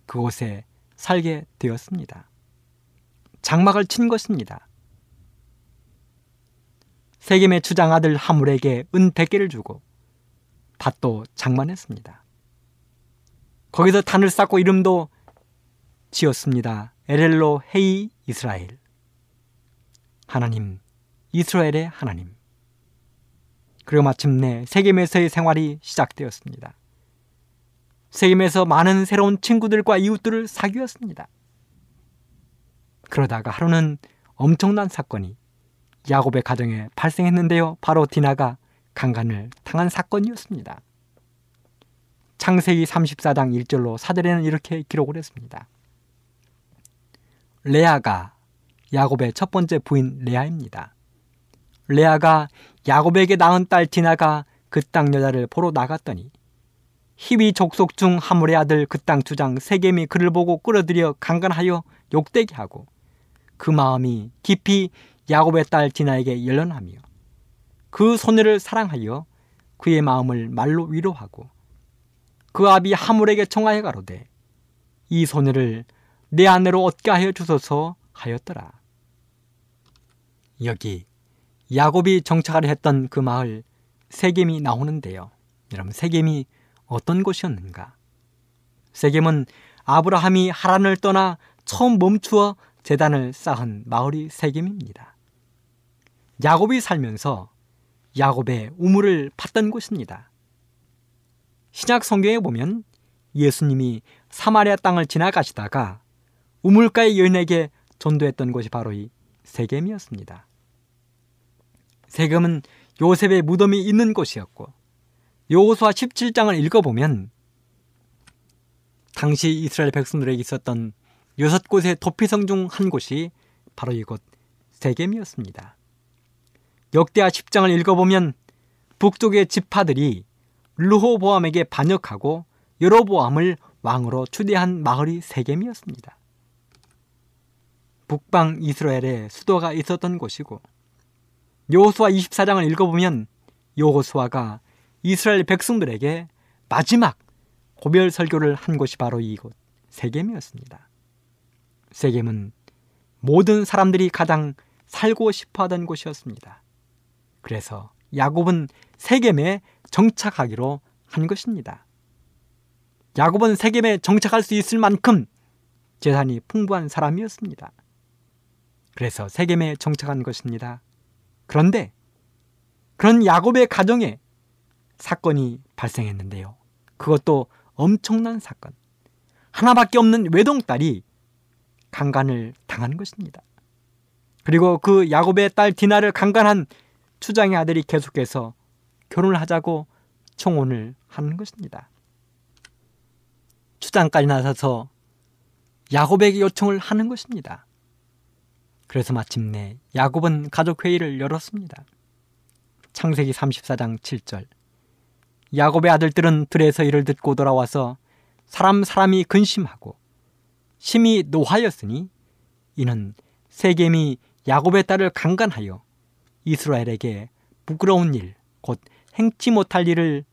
그곳에 살게 되었습니다. 장막을 친 것입니다. 세겜의 주장 아들 하물에게 은 100개를 주고 밭도 장만했습니다. 거기서 단을 쌓고 이름도 지었습니다. 에렐로 헤이 이스라엘. 하나님, 이스라엘의 하나님. 그리고 마침내 세겜에서의 생활이 시작되었습니다. 세겜에서 많은 새로운 친구들과 이웃들을 사귀었습니다. 그러다가 하루는 엄청난 사건이 야곱의 가정에 발생했는데요. 바로 디나가 강간을 당한 사건이었습니다. 창세기 34장 1절로 사절에는 이렇게 기록을 했습니다. 레아가 야곱의 첫 번째 부인 레아입니다. 레아가 야곱에게 낳은 딸 디나가 그 땅 여자를 보러 나갔더니 히위 족속 중 하물의 아들 그 땅 주장 세겜이 그를 보고 끌어들여 강간하여 욕되게 하고 그 마음이 깊이 야곱의 딸 디나에게 열련하며 그 소녀를 사랑하여 그의 마음을 말로 위로하고 그 아비 하물에게 청하여 가로되 이 소녀를 내 아내로 얻게 하여 주소서 하였더라. 여기 야곱이 정착하려 했던 그 마을 세겜이 나오는데요. 여러분 세겜이 어떤 곳이었는가? 세겜은 아브라함이 하란을 떠나 처음 멈추어 재단을 쌓은 마을이 세겜입니다. 야곱이 살면서 야곱의 우물을 팠던 곳입니다. 신약 성경에 보면 예수님이 사마리아 땅을 지나가시다가 우물가의 여인에게 전도했던 곳이 바로 이 세겜이었습니다. 세겜은 요셉의 무덤이 있는 곳이었고 요호수아 17장을 읽어보면 당시 이스라엘 백성들에게 있었던 여섯 곳의 도피성 중 한 곳이 바로 이곳 세겜이었습니다. 역대하 10장을 읽어보면 북쪽의 지파들이 르호보암에게 반역하고 여로보암을 왕으로 추대한 마을이 세겜이었습니다. 북방 이스라엘에 수도가 있었던 곳이고 여호수아 24장을 읽어보면 여호수아가 이스라엘 백성들에게 마지막 고별 설교를 한 곳이 바로 이곳 세겜이었습니다. 세겜은 모든 사람들이 가장 살고 싶어 하던 곳이었습니다. 그래서 야곱은 세겜에 정착하기로 한 것입니다. 야곱은 세겜에 정착할 수 있을 만큼 재산이 풍부한 사람이었습니다. 그래서 세겜에 정착한 것입니다. 그런데 그런 야곱의 가정에 사건이 발생했는데요. 그것도 엄청난 사건. 하나밖에 없는 외동딸이 강간을 당한 것입니다. 그리고 그 야곱의 딸 디나를 강간한 추장의 아들이 계속해서 결혼을 하자고 청혼을 하는 것입니다. 추장까지 나서서 야곱에게 요청을 하는 것입니다. 그래서 마침내 야곱은 가족 회의를 열었습니다. 창세기 34장 7절 야곱의 아들들은 들에서 이를 듣고 돌아와서 사람 사람이 근심하고 심히 노하였으니 이는 세겜이 야곱의 딸을 강간하여 이스라엘에게 부끄러운 일, 곧 행치 못할 일을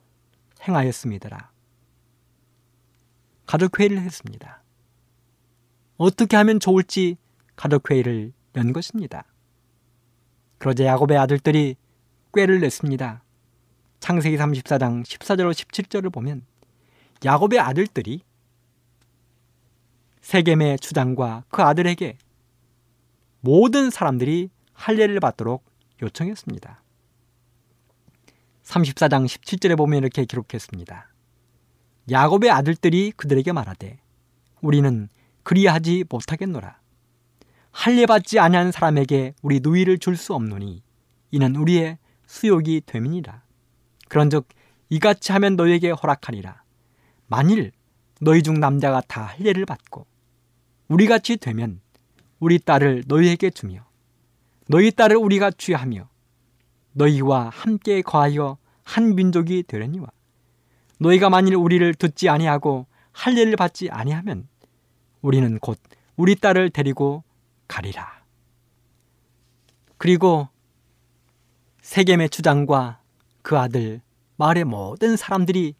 행하였습니다. 가족회의를 했습니다. 어떻게 하면 좋을지 가족회의를 연 것입니다. 그러자 야곱의 아들들이 꾀를 냈습니다. 창세기 34장 14절로 17절을 보면 야곱의 아들들이 세겜의 주장과 그 아들에게 모든 사람들이 할례를 받도록 요청했습니다. 34장 17절에 보면 이렇게 기록했습니다. 야곱의 아들들이 그들에게 말하되 우리는 그리하지 못하겠노라. 할례 받지 아니한 사람에게 우리 누이를 줄 수 없노니 이는 우리의 수욕이 됨이니라. 그런즉 이같이 하면 너에게 허락하리라. 만일 너희 중 남자가 다 할례를 받고 우리같이 되면 우리 딸을 너희에게 주며 너희 딸을 우리가 취하며 너희와 함께 거하여 한 민족이 되려니와 너희가 만일 우리를 듣지 아니하고 할례를 받지 아니하면 우리는 곧 우리 딸을 데리고 가리라. 그리고 세겜의 주장과 그 아들 마을의 모든 사람들이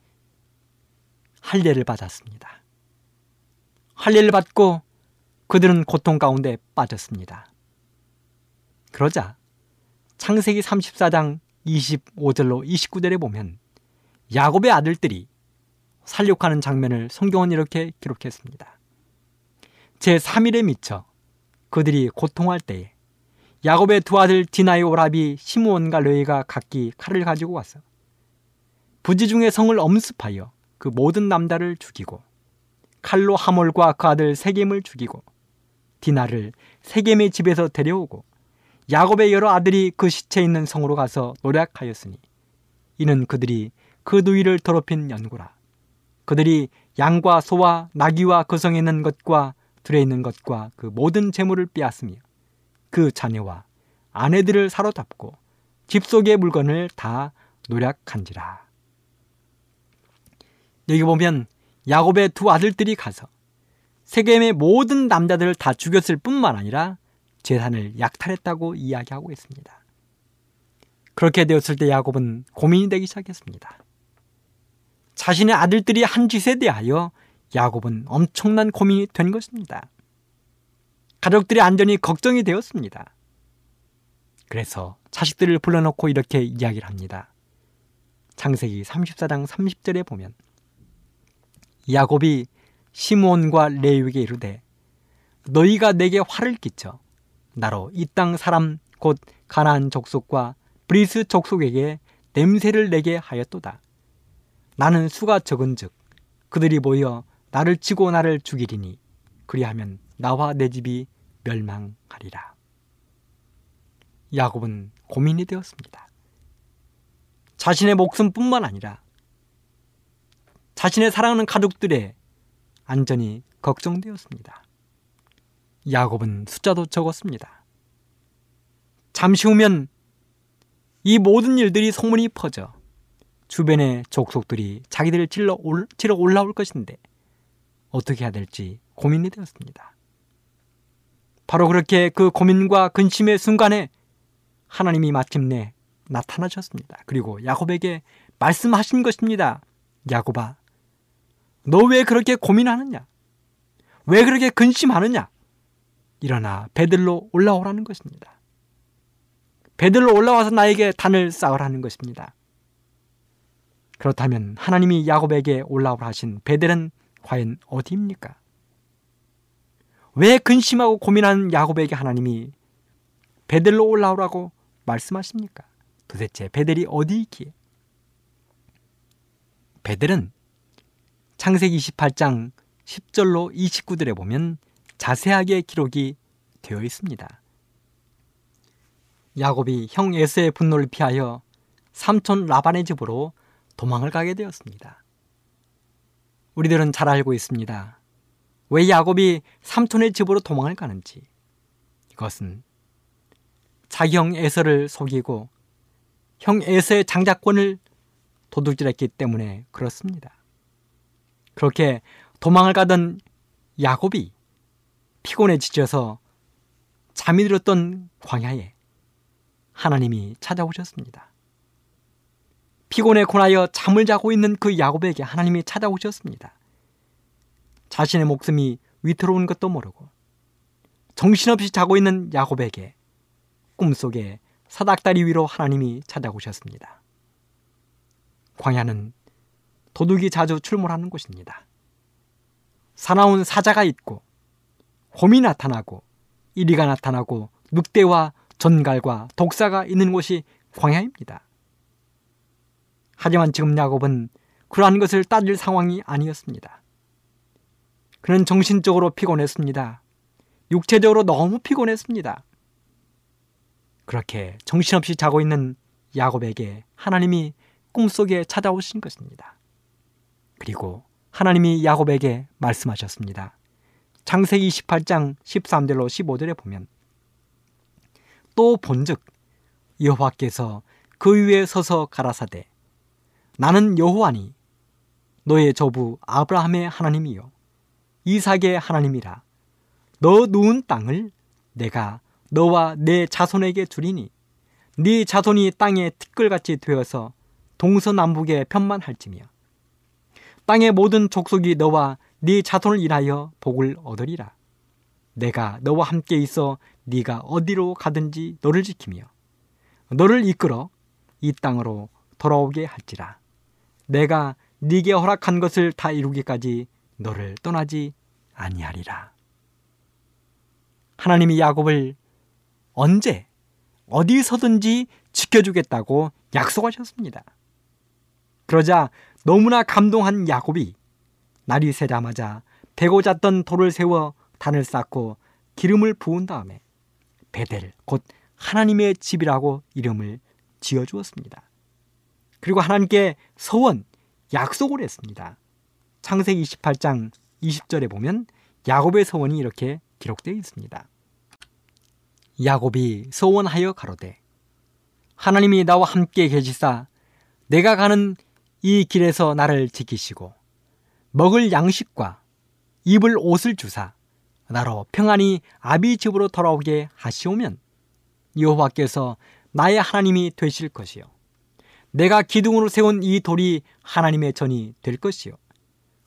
할례를 받았습니다. 할례를 받고 그들은 고통 가운데 빠졌습니다. 그러자 창세기 34장 25절로 29절에 보면 야곱의 아들들이 살육하는 장면을 성경은 이렇게 기록했습니다. 제 3일에 미쳐 그들이 고통할 때에 야곱의 두 아들 디나의 오라비 시므온과 레이가 각기 칼을 가지고 와서 부지 중의 성을 엄습하여 그 모든 남자를 죽이고 칼로 하몰과 그 아들 세겜을 죽이고 디나를 세겜의 집에서 데려오고 야곱의 여러 아들이 그 시체 있는 성으로 가서 노력하였으니 이는 그들이 그 누이를 더럽힌 연고라 그들이 양과 소와 나귀와 그 성에 있는 것과 들에 있는 것과 그 모든 재물을 빼앗으며 그 자녀와 아내들을 사로잡고 집 속의 물건을 다 노략한지라. 여기 보면 야곱의 두 아들들이 가서 세겜의 모든 남자들을 다 죽였을 뿐만 아니라 재산을 약탈했다고 이야기하고 있습니다. 그렇게 되었을 때 야곱은 고민이 되기 시작했습니다. 자신의 아들들이 한 짓에 대하여 야곱은 엄청난 고민이 된 것입니다. 가족들의 안전이 걱정이 되었습니다. 그래서 자식들을 불러놓고 이렇게 이야기를 합니다. 창세기 34장 30절에 보면 야곱이 시므온과 레위에게 이르되 너희가 내게 화를 끼쳐 나로 이 땅 사람 곧 가나안 족속과 브리스 족속에게 냄새를 내게 하였도다. 나는 수가 적은즉 그들이 모여 나를 치고 나를 죽이리니 그리하면 나와 내 집이 멸망하리라. 야곱은 고민이 되었습니다. 자신의 목숨뿐만 아니라 자신의 사랑하는 가족들의 안전이 걱정되었습니다. 야곱은 숫자도 적었습니다. 잠시 후면 이 모든 일들이 소문이 퍼져 주변의 족속들이 자기들을 찔러 올, 치러 올라올 것인데 어떻게 해야 될지 고민이 되었습니다. 바로 그렇게 그 고민과 근심의 순간에 하나님이 마침내 나타나셨습니다. 그리고 야곱에게 말씀하신 것입니다. 야곱아, 너 왜 그렇게 고민하느냐? 왜 그렇게 근심하느냐? 일어나 베들로 올라오라는 것입니다. 베들로 올라와서 나에게 단을 쌓으라는 것입니다. 그렇다면 하나님이 야곱에게 올라오라 하신 베델은 과연 어디입니까? 왜 근심하고 고민하는 야곱에게 하나님이 베델로 올라오라고 말씀하십니까? 도대체 베델이 어디 있기에? 베델은 창세기 28장 10절로 29절에 보면 자세하게 기록이 되어 있습니다. 야곱이 형 에서의 분노를 피하여 삼촌 라반의 집으로 도망을 가게 되었습니다. 우리들은 잘 알고 있습니다. 왜 야곱이 삼촌의 집으로 도망을 가는지. 이것은 자기 형 에서를 속이고 형 에서의 장자권을 도둑질했기 때문에 그렇습니다. 그렇게 도망을 가던 야곱이 피곤해 지쳐서 잠이 들었던 광야에 하나님이 찾아오셨습니다. 피곤에 고나여 잠을 자고 있는 그 야곱에게 하나님이 찾아오셨습니다. 자신의 목숨이 위태로운 것도 모르고 정신없이 자고 있는 야곱에게 꿈속에 사닥다리 위로 하나님이 찾아오셨습니다. 광야는 도둑이 자주 출몰하는 곳입니다. 사나운 사자가 있고 곰이 나타나고 이리가 나타나고 늑대와 전갈과 독사가 있는 곳이 광야입니다. 하지만 지금 야곱은 그러한 것을 따질 상황이 아니었습니다. 그는 정신적으로 피곤했습니다. 육체적으로 너무 피곤했습니다. 그렇게 정신없이 자고 있는 야곱에게 하나님이 꿈속에 찾아오신 것입니다. 그리고 하나님이 야곱에게 말씀하셨습니다. 창세기 28장 13절로 15절에 보면 또 본즉 여호와께서 그 위에 서서 가라사대 나는 여호와니 너의 조부 아브라함의 하나님이요 이삭의 하나님이라 너 누운 땅을 내가 너와 내 자손에게 주리니 네 자손이 땅에 티끌같이 되어서 동서남북에 편만할지며 땅의 모든 족속이 너와 네 자손을 인하여 복을 얻으리라 내가 너와 함께 있어 네가 어디로 가든지 너를 지키며 너를 이끌어 이 땅으로 돌아오게 할지라 내가 네게 허락한 것을 다 이루기까지 너를 떠나지 아니하리라. 하나님이 야곱을 언제 어디서든지 지켜주겠다고 약속하셨습니다. 그러자 너무나 감동한 야곱이 날이 새자마자 베고 잤던 돌을 세워 단을 쌓고 기름을 부은 다음에 베델 곧 하나님의 집이라고 이름을 지어 주었습니다. 그리고 하나님께 서원, 약속을 했습니다. 창세기 28장 20절에 보면 야곱의 서원이 이렇게 기록되어 있습니다. 야곱이 서원하여 가로되 하나님이 나와 함께 계시사 내가 가는 이 길에서 나를 지키시고 먹을 양식과 입을 옷을 주사 나로 평안히 아비 집으로 돌아오게 하시오면 여호와께서 나의 하나님이 되실 것이요 내가 기둥으로 세운 이 돌이 하나님의 전이 될 것이요.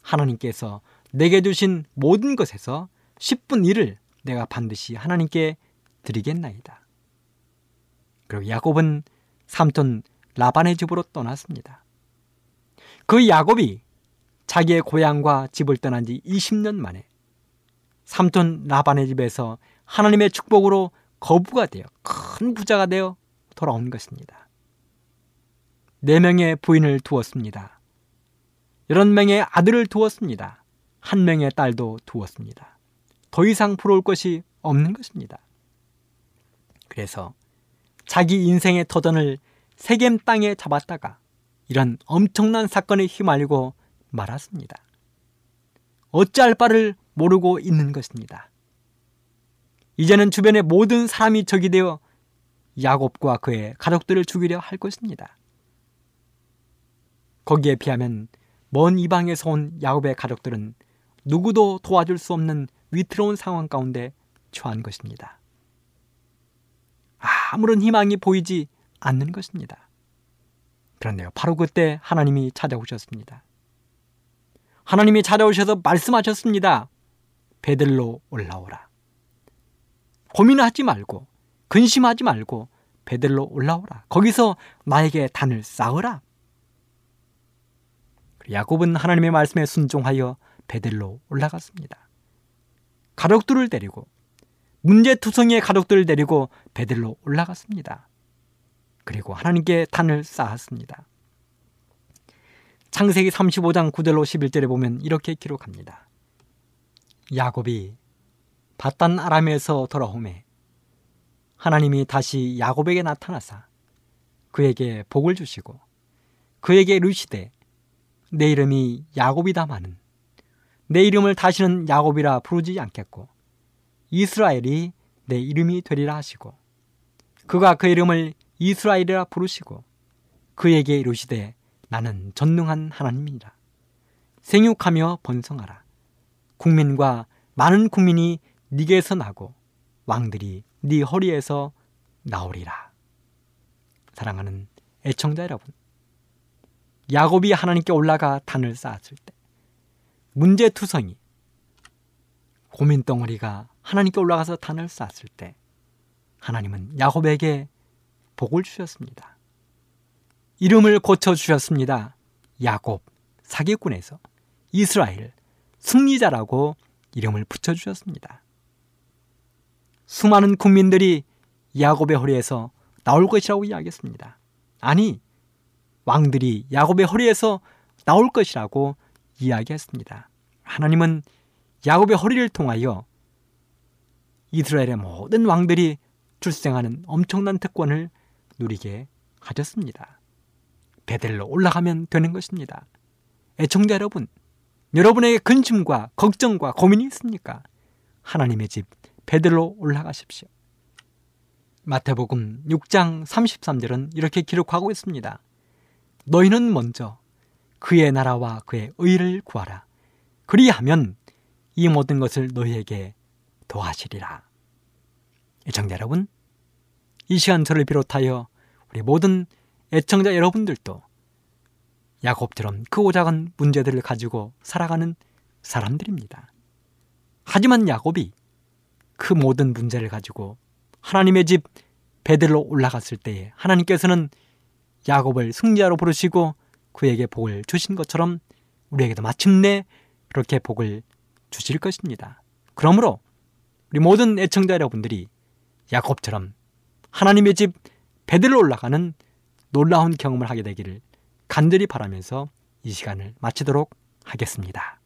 하나님께서 내게 주신 모든 것에서 10분 1을 내가 반드시 하나님께 드리겠나이다. 그리고 야곱은 삼촌 라반의 집으로 떠났습니다. 그 야곱이 자기의 고향과 집을 떠난 지 20년 만에 삼촌 라반의 집에서 하나님의 축복으로 거부가 되어 큰 부자가 되어 돌아온 것입니다. 네 명의 부인을 두었습니다. 여러 명의 아들을 두었습니다. 한 명의 딸도 두었습니다. 더 이상 부러울 것이 없는 것입니다. 그래서 자기 인생의 터전을 세겜 땅에 잡았다가 이런 엄청난 사건에 휘말리고 말았습니다. 어찌할 바를 모르고 있는 것입니다. 이제는 주변의 모든 사람이 적이 되어 야곱과 그의 가족들을 죽이려 할 것입니다. 거기에 비하면 먼 이방에서 온 야곱의 가족들은 누구도 도와줄 수 없는 위태로운 상황 가운데 처한 것입니다. 아무런 희망이 보이지 않는 것입니다. 그런데요, 바로 그때 하나님이 찾아오셨습니다. 하나님이 찾아오셔서 말씀하셨습니다. 베들로 올라오라. 고민하지 말고, 근심하지 말고, 베들로 올라오라. 거기서 나에게 단을 쌓으라. 야곱은 하나님의 말씀에 순종하여 베들로 올라갔습니다. 가족들을 데리고 문제투성이의 가족들을 데리고 베들로 올라갔습니다. 그리고 하나님께 단을 쌓았습니다. 창세기 35장 9절로 11절에 보면 이렇게 기록합니다. 야곱이 바단 아람에서 돌아오매 하나님이 다시 야곱에게 나타나사 그에게 복을 주시고 그에게 이르시되 내 이름이 야곱이다마는 내 이름을 다시는 야곱이라 부르지 않겠고 이스라엘이 내 이름이 되리라 하시고 그가 그 이름을 이스라엘이라 부르시고 그에게 이르시되 나는 전능한 하나님이니라. 생육하며 번성하라. 국민과 많은 국민이 네게서 나고 왕들이 네 허리에서 나오리라. 사랑하는 애청자 여러분 야곱이 하나님께 올라가 단을 쌓았을 때 문제투성이 고민덩어리가 하나님께 올라가서 단을 쌓았을 때 하나님은 야곱에게 복을 주셨습니다. 이름을 고쳐 주셨습니다. 야곱 사기꾼에서 이스라엘 승리자라고 이름을 붙여 주셨습니다. 수많은 국민들이 야곱의 허리에서 나올 것이라고 이야기했습니다. 아니 왕들이 야곱의 허리에서 나올 것이라고 이야기했습니다. 하나님은 야곱의 허리를 통하여 이스라엘의 모든 왕들이 출생하는 엄청난 특권을 누리게 하셨습니다. 베델로 올라가면 되는 것입니다. 애청자 여러분, 여러분에게 근심과 걱정과 고민이 있습니까? 하나님의 집 베델로 올라가십시오. 마태복음 6장 33절은 이렇게 기록하고 있습니다. 너희는 먼저 그의 나라와 그의 의를 구하라. 그리하면 이 모든 것을 너희에게 도하시리라. 애청자 여러분, 이 시간 저를 비롯하여 우리 모든 애청자 여러분들도 야곱처럼 크고 작은 문제들을 가지고 살아가는 사람들입니다. 하지만 야곱이 그 모든 문제를 가지고 하나님의 집 베들로 올라갔을 때에 하나님께서는 야곱을 승리자로 부르시고 그에게 복을 주신 것처럼 우리에게도 마침내 그렇게 복을 주실 것입니다. 그러므로 우리 모든 애청자 여러분들이 야곱처럼 하나님의 집 베들로 올라가는 놀라운 경험을 하게 되기를 간절히 바라면서 이 시간을 마치도록 하겠습니다.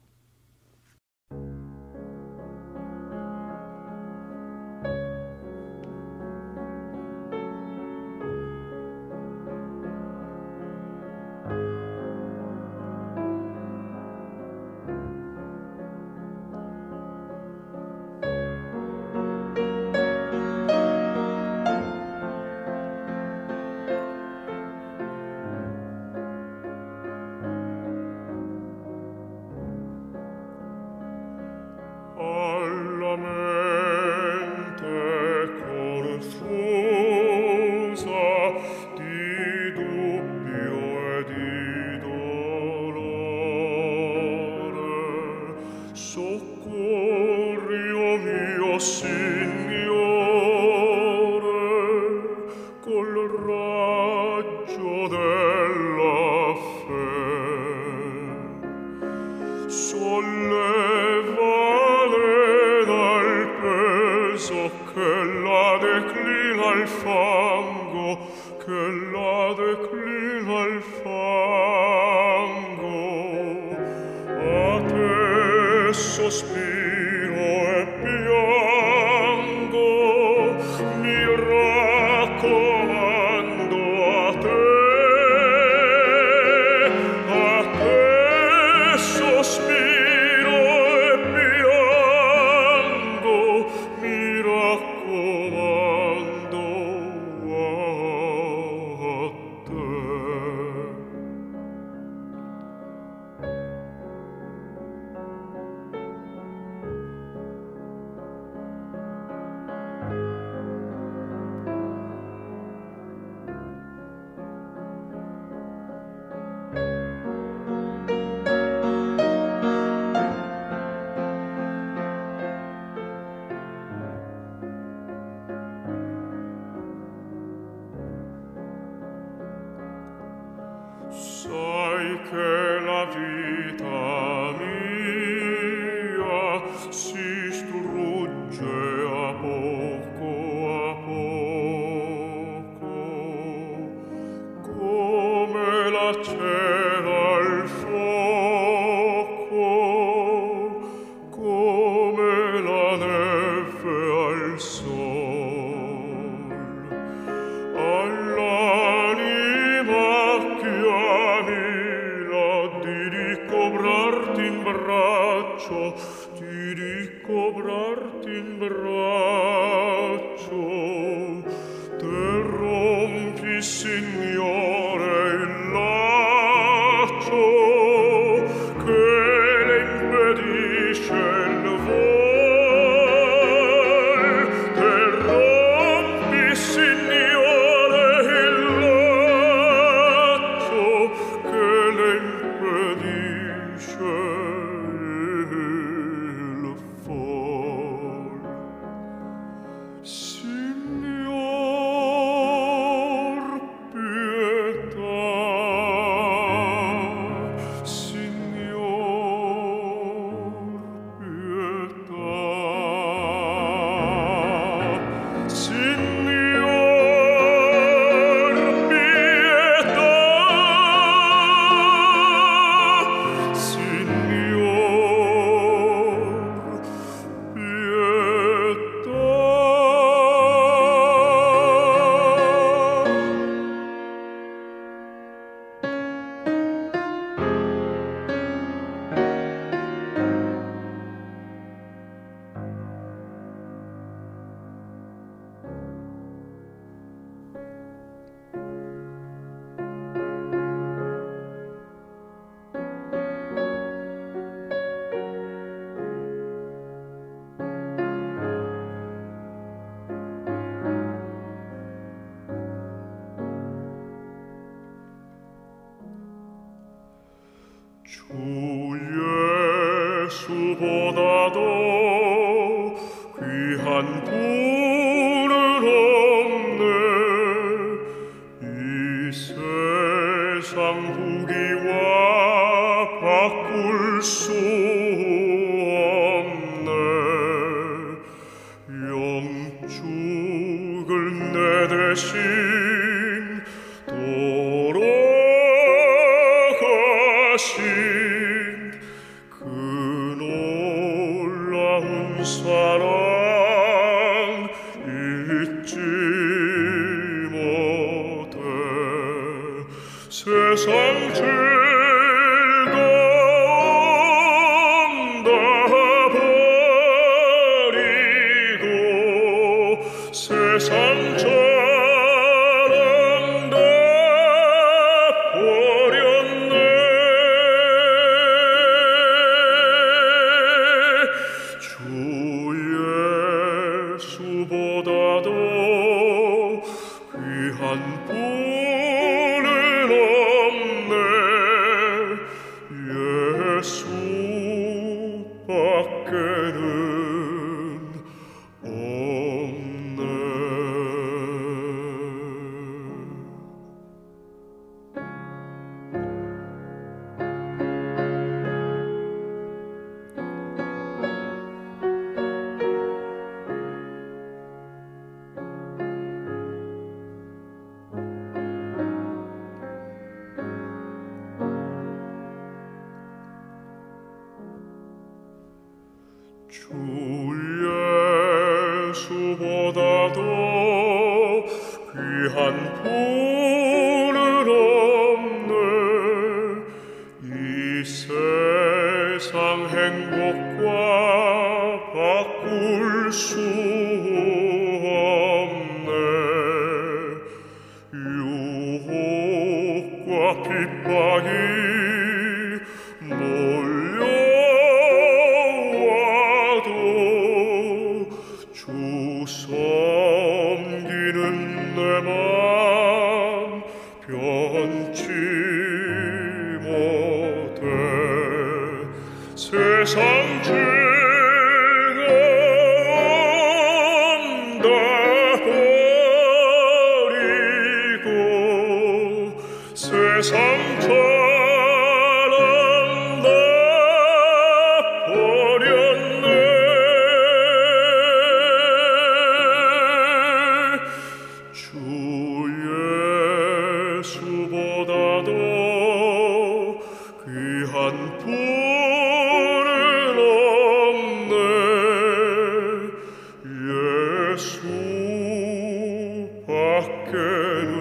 한 귀한 푸른 없네 예수 밖에는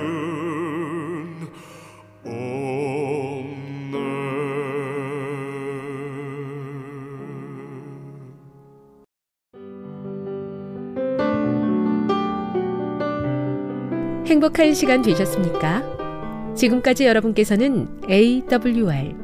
없네 행복한 시간 되셨습니까? 지금까지 여러분께서는 AWR